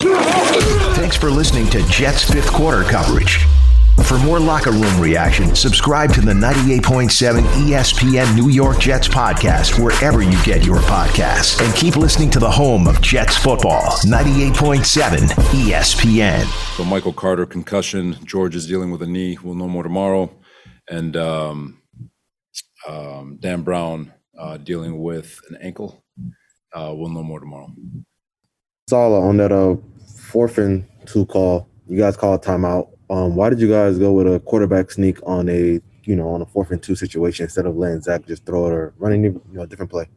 Thanks for listening to Jets fifth quarter coverage. For more locker room reaction, subscribe to the 98.7 ESPN New York Jets podcast wherever you get your podcasts. And keep listening to the home of Jets football, 98.7 ESPN. So, Michael Carter, concussion. George is dealing with a knee. We'll know more tomorrow. And um, um, Dan Brown uh, dealing with an ankle. Uh, we'll know more tomorrow. Saleh on that uh, fourth and two call, you guys call a timeout. Um, why did you guys go with a quarterback sneak on a you know on a fourth and two situation instead of letting Zach just throw it or running you know a different play?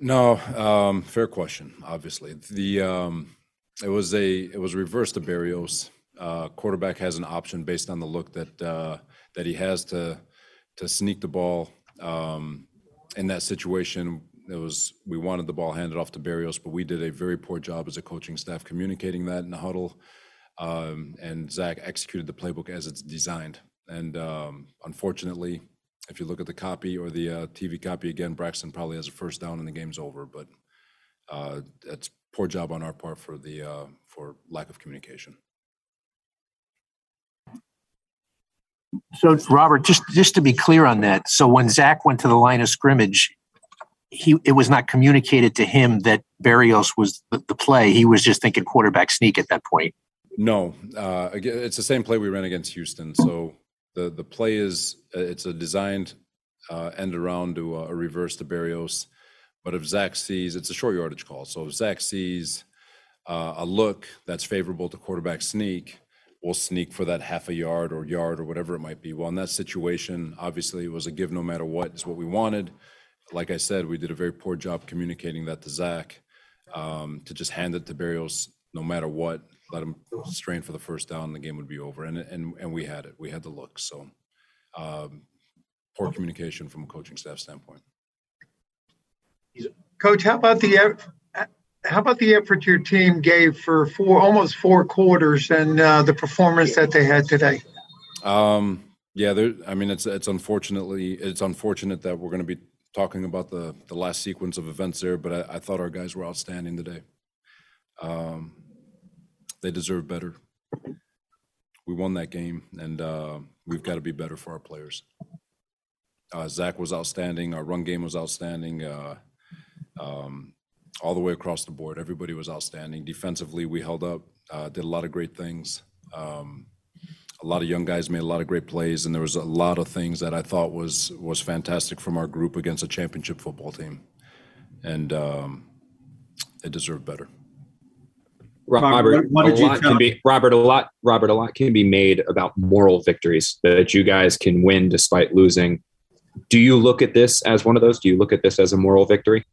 No, um, fair question. Obviously, the um, it was a it was reversed to Berrios. Uh, quarterback has an option based on the look that uh, that he has to to sneak the ball. Um, in that situation, it was we wanted the ball handed off to Berrios, but we did a very poor job as a coaching staff communicating that in the huddle. Um, and Zach executed the playbook as it's designed. And um, unfortunately, if you look at the copy or the uh, TV copy again, Braxton probably has a first down and the game's over. But uh, that's poor job on our part for the uh, for lack of communication. So, Robert, just just to be clear on that, so when Zach went to the line of scrimmage, he it was not communicated to him that Berrios was the, the play. He was just thinking quarterback sneak at that point. No, uh, it's the same play we ran against Houston. So the the play is uh, it's a designed uh, end around to a reverse to Berrios, But if Zach sees, it's a short yardage call. So if Zach sees uh, a look that's favorable to quarterback sneak, we'll sneak for that half a yard or yard or whatever it might be. Well, in that situation, obviously it was a give no matter what is what we wanted. Like I said, we did a very poor job communicating that to Zach um, to just hand it to Berrios no matter what let him strain for the first down, the game would be over. And and and we had it. We had the look. So um, poor communication from a coaching staff standpoint. Coach, how about the how about the effort your team gave for four almost four quarters and uh, the performance that they had today? Um, yeah, there. I mean, it's it's unfortunately it's unfortunate that we're going to be talking about the the last sequence of events there, but I, I thought our guys were outstanding today. Um, they deserve better. We won that game, and uh, we've got to be better for our players. Uh, Zach was outstanding. Our run game was outstanding. Uh, um, all the way across the board, everybody was outstanding. Defensively, we held up, uh, did a lot of great things. Um, a lot of young guys made a lot of great plays, and there was a lot of things that I thought was was fantastic from our group against a championship football team, and um, they deserve better. Robert, what, what a lot can be Robert a lot Robert a lot can be made about moral victories that you guys can win despite losing. Do you look at this as one of those? Do you look at this as a moral victory?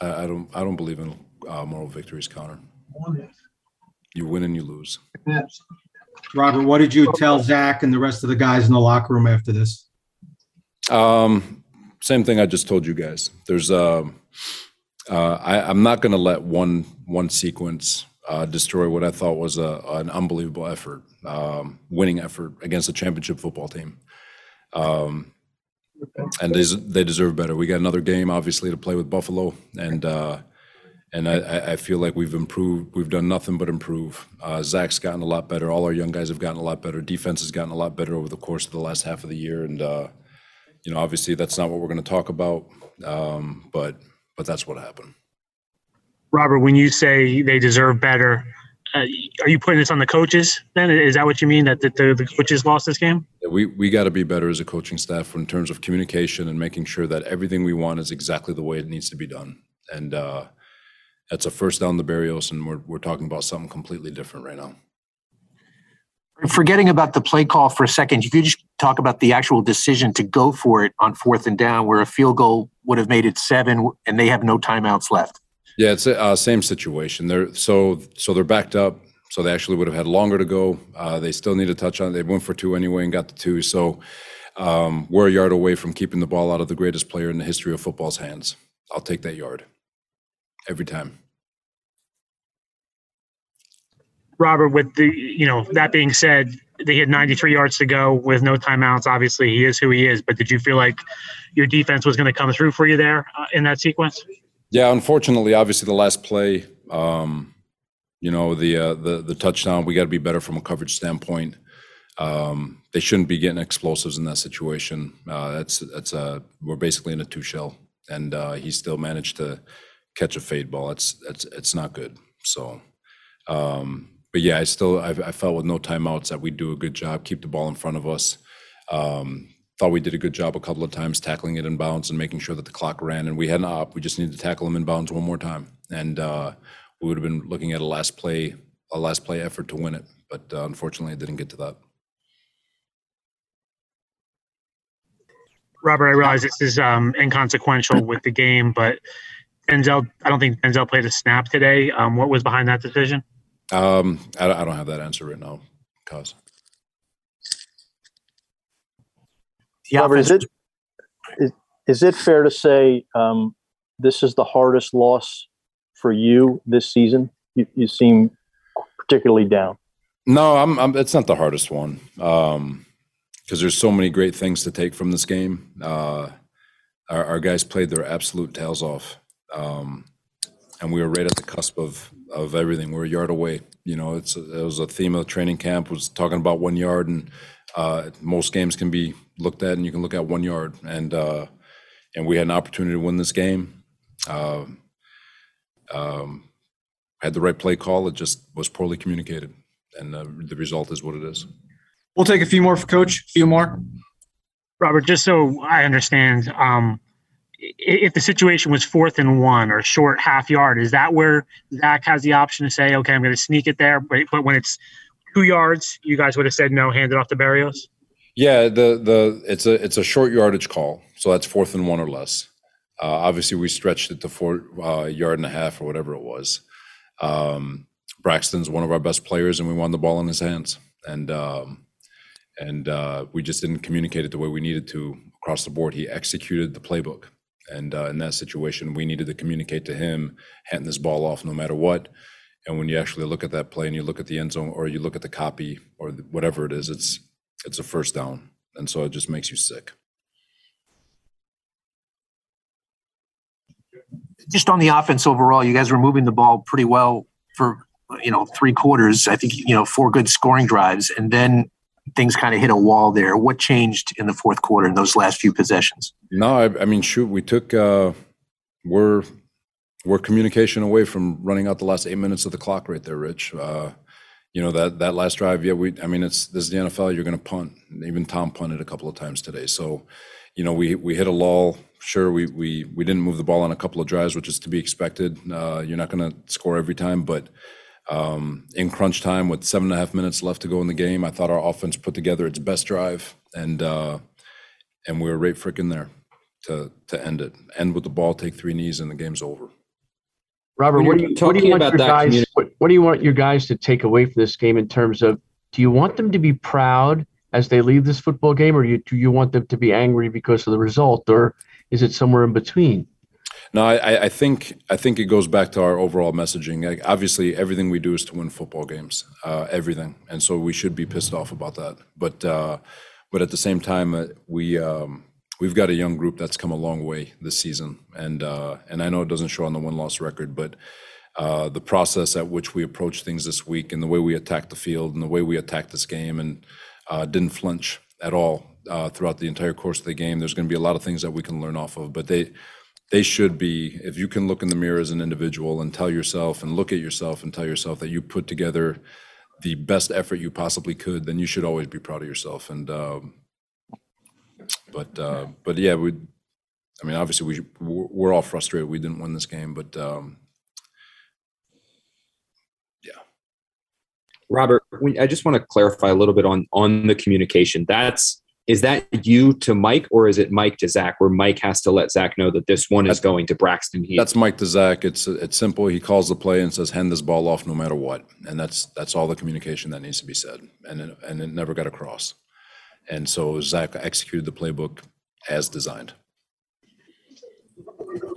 I, I don't I don't believe in uh, moral victories, Connor. You win and you lose. Robert, what did you tell Zach and the rest of the guys in the locker room after this? Um, same thing I just told you guys. There's um, uh, I, I'm not going to let one one sequence uh, destroy what I thought was a, an unbelievable effort, um, winning effort against a championship football team. Um, and they, they deserve better. We got another game, obviously, to play with Buffalo, and uh, and I, I, feel like we've improved. We've done nothing but improve. Uh, Zach's gotten a lot better. All our young guys have gotten a lot better. Defense has gotten a lot better over the course of the last half of the year, and uh, you know, obviously, that's not what we're going to talk about, um, but but that's what happened. Robert, when you say they deserve better, uh, are you putting this on the coaches? Then is that what you mean that the, the, the coaches lost this game? Yeah, we we got to be better as a coaching staff in terms of communication and making sure that everything we want is exactly the way it needs to be done. And uh, that's a first down the Berrios, and we're we're talking about something completely different right now. Forgetting about the play call for a second, you could just talk about the actual decision to go for it on fourth and down, where a field goal would have made it seven, and they have no timeouts left. Yeah, it's a uh, same situation. They're so so they're backed up So they actually would have had longer to go. Uh, they still need a touch on. They went for two anyway and got the two. So um, we're a yard away from keeping the ball out of the greatest player in the history of football's hands. I'll take that yard every time. Robert, with the you know that being said, they had 93 yards to go with no timeouts. Obviously, he is who he is. But did you feel like your defense was going to come through for you there uh, in that sequence? Yeah, unfortunately, obviously the last play, um, you know, the uh, the the touchdown. We got to be better from a coverage standpoint. Um, they shouldn't be getting explosives in that situation. Uh, that's that's a we're basically in a two shell, and uh, he still managed to catch a fade ball. It's it's it's not good. So. Um, but yeah, I still I, I, felt with no timeouts that we do a good job, keep the ball in front of us. Um, thought we did a good job a couple of times tackling it in bounds and making sure that the clock ran. And we had an op. We just needed to tackle them in bounds one more time, and uh, we would have been looking at a last play a last play effort to win it. But uh, unfortunately, it didn't get to that. Robert, I realize this is um, inconsequential with the game, but Denzel, I don't think Denzel played a snap today. Um, what was behind that decision? Um, I, I don't have that answer right now, cause. Robert, is it is, is it fair to say um, this is the hardest loss for you this season? You, you seem particularly down. No, I'm, I'm. It's not the hardest one because um, there's so many great things to take from this game. Uh, our, our guys played their absolute tails off, um, and we were right at the cusp of of everything. We're a yard away. You know, it's it was a theme of the training camp was talking about one yard, and uh, most games can be looked at, and you can look at one yard, and uh, and we had an opportunity to win this game. Uh, um, had the right play call. It just was poorly communicated, and uh, the result is what it is. We'll take a few more for coach. A few more. Robert, just so I understand, um, if the situation was fourth and one or short half yard, is that where Zach has the option to say, okay, I'm going to sneak it there? But, but when it's two yards, you guys would have said no, hand it off to Berrios? Yeah, the the it's a it's a short yardage call, so that's fourth and one or less. Uh, obviously, we stretched it to four uh, yard and a half or whatever it was. Um, Braxton's one of our best players, and we won the ball in his hands, and um, and uh, we just didn't communicate it the way we needed to across the board. He executed the playbook, and uh, in that situation, we needed to communicate to him, hand this ball off no matter what. And when you actually look at that play and you look at the end zone or you look at the copy or whatever it is, it's it's a first down, and so it just makes you sick. Just on the offense overall, you guys were moving the ball pretty well for you know three quarters. I think you know four good scoring drives, and then things kind of hit a wall there. What changed in the fourth quarter in those last few possessions? No, I, I mean, shoot, we took uh, we're we're communication away from running out the last eight minutes of the clock right there, Rich. Uh, you know that that last drive, yeah, we. I mean, it's this is the NFL. You're going to punt. Even Tom punted a couple of times today. So, you know, we we hit a lull. Sure, we we we didn't move the ball on a couple of drives, which is to be expected. Uh, you're not going to score every time, but um, in crunch time with seven and a half minutes left to go in the game, I thought our offense put together its best drive, and uh, and we were right freaking there to to end it. End with the ball, take three knees, and the game's over. Robert, what do you what do you want your guys? What, what do you want your guys to take away from this game in terms of? Do you want them to be proud as they leave this football game, or do you, do you want them to be angry because of the result, or is it somewhere in between? No, I, I think I think it goes back to our overall messaging. Like, obviously, everything we do is to win football games, uh, everything, and so we should be pissed off about that. But uh, but at the same time, uh, we um, we've got a young group that's come a long way this season, and uh, and I know it doesn't show on the win loss record, but uh, the process at which we approach things this week, and the way we attack the field, and the way we attack this game, and didn't flinch at all throughout the entire course of the game. There's going to be a lot of things that we can learn off of, but they they should be if you can look in the mirror as an individual and tell yourself and look at yourself and tell yourself that you put together the best effort you possibly could then you should always be proud of yourself. And um, but uh, but yeah we i mean obviously we we're all frustrated. We didn't win this game but um, yeah. Robert i just want to clarify a little bit on on the communication. That's is that you to Mike or is it Mike to Zach, where Mike has to let Zach know that this one is going to Braxton Heath? That's Mike to Zach. It's it's simple. He calls the play and says, "Hand this ball off, no matter what," and that's that's all the communication that needs to be said, and it, and it never got across. And so Zach executed the playbook as designed.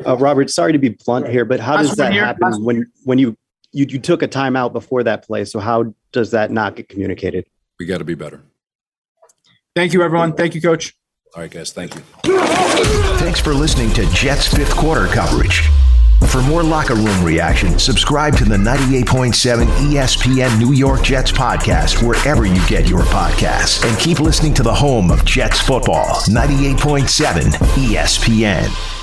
Uh, Robert, sorry to be blunt here, but how does that happen when when you, you you took a timeout before that play? So how does that not get communicated? We got to be better. Thank you, everyone. Thank you, Coach. All right, guys. Thank you. Thanks for listening to Jets fifth quarter coverage. For more locker room reaction, subscribe to the 98.7 ESPN New York Jets podcast wherever you get your podcasts. And keep listening to the home of Jets football, 98.7 ESPN.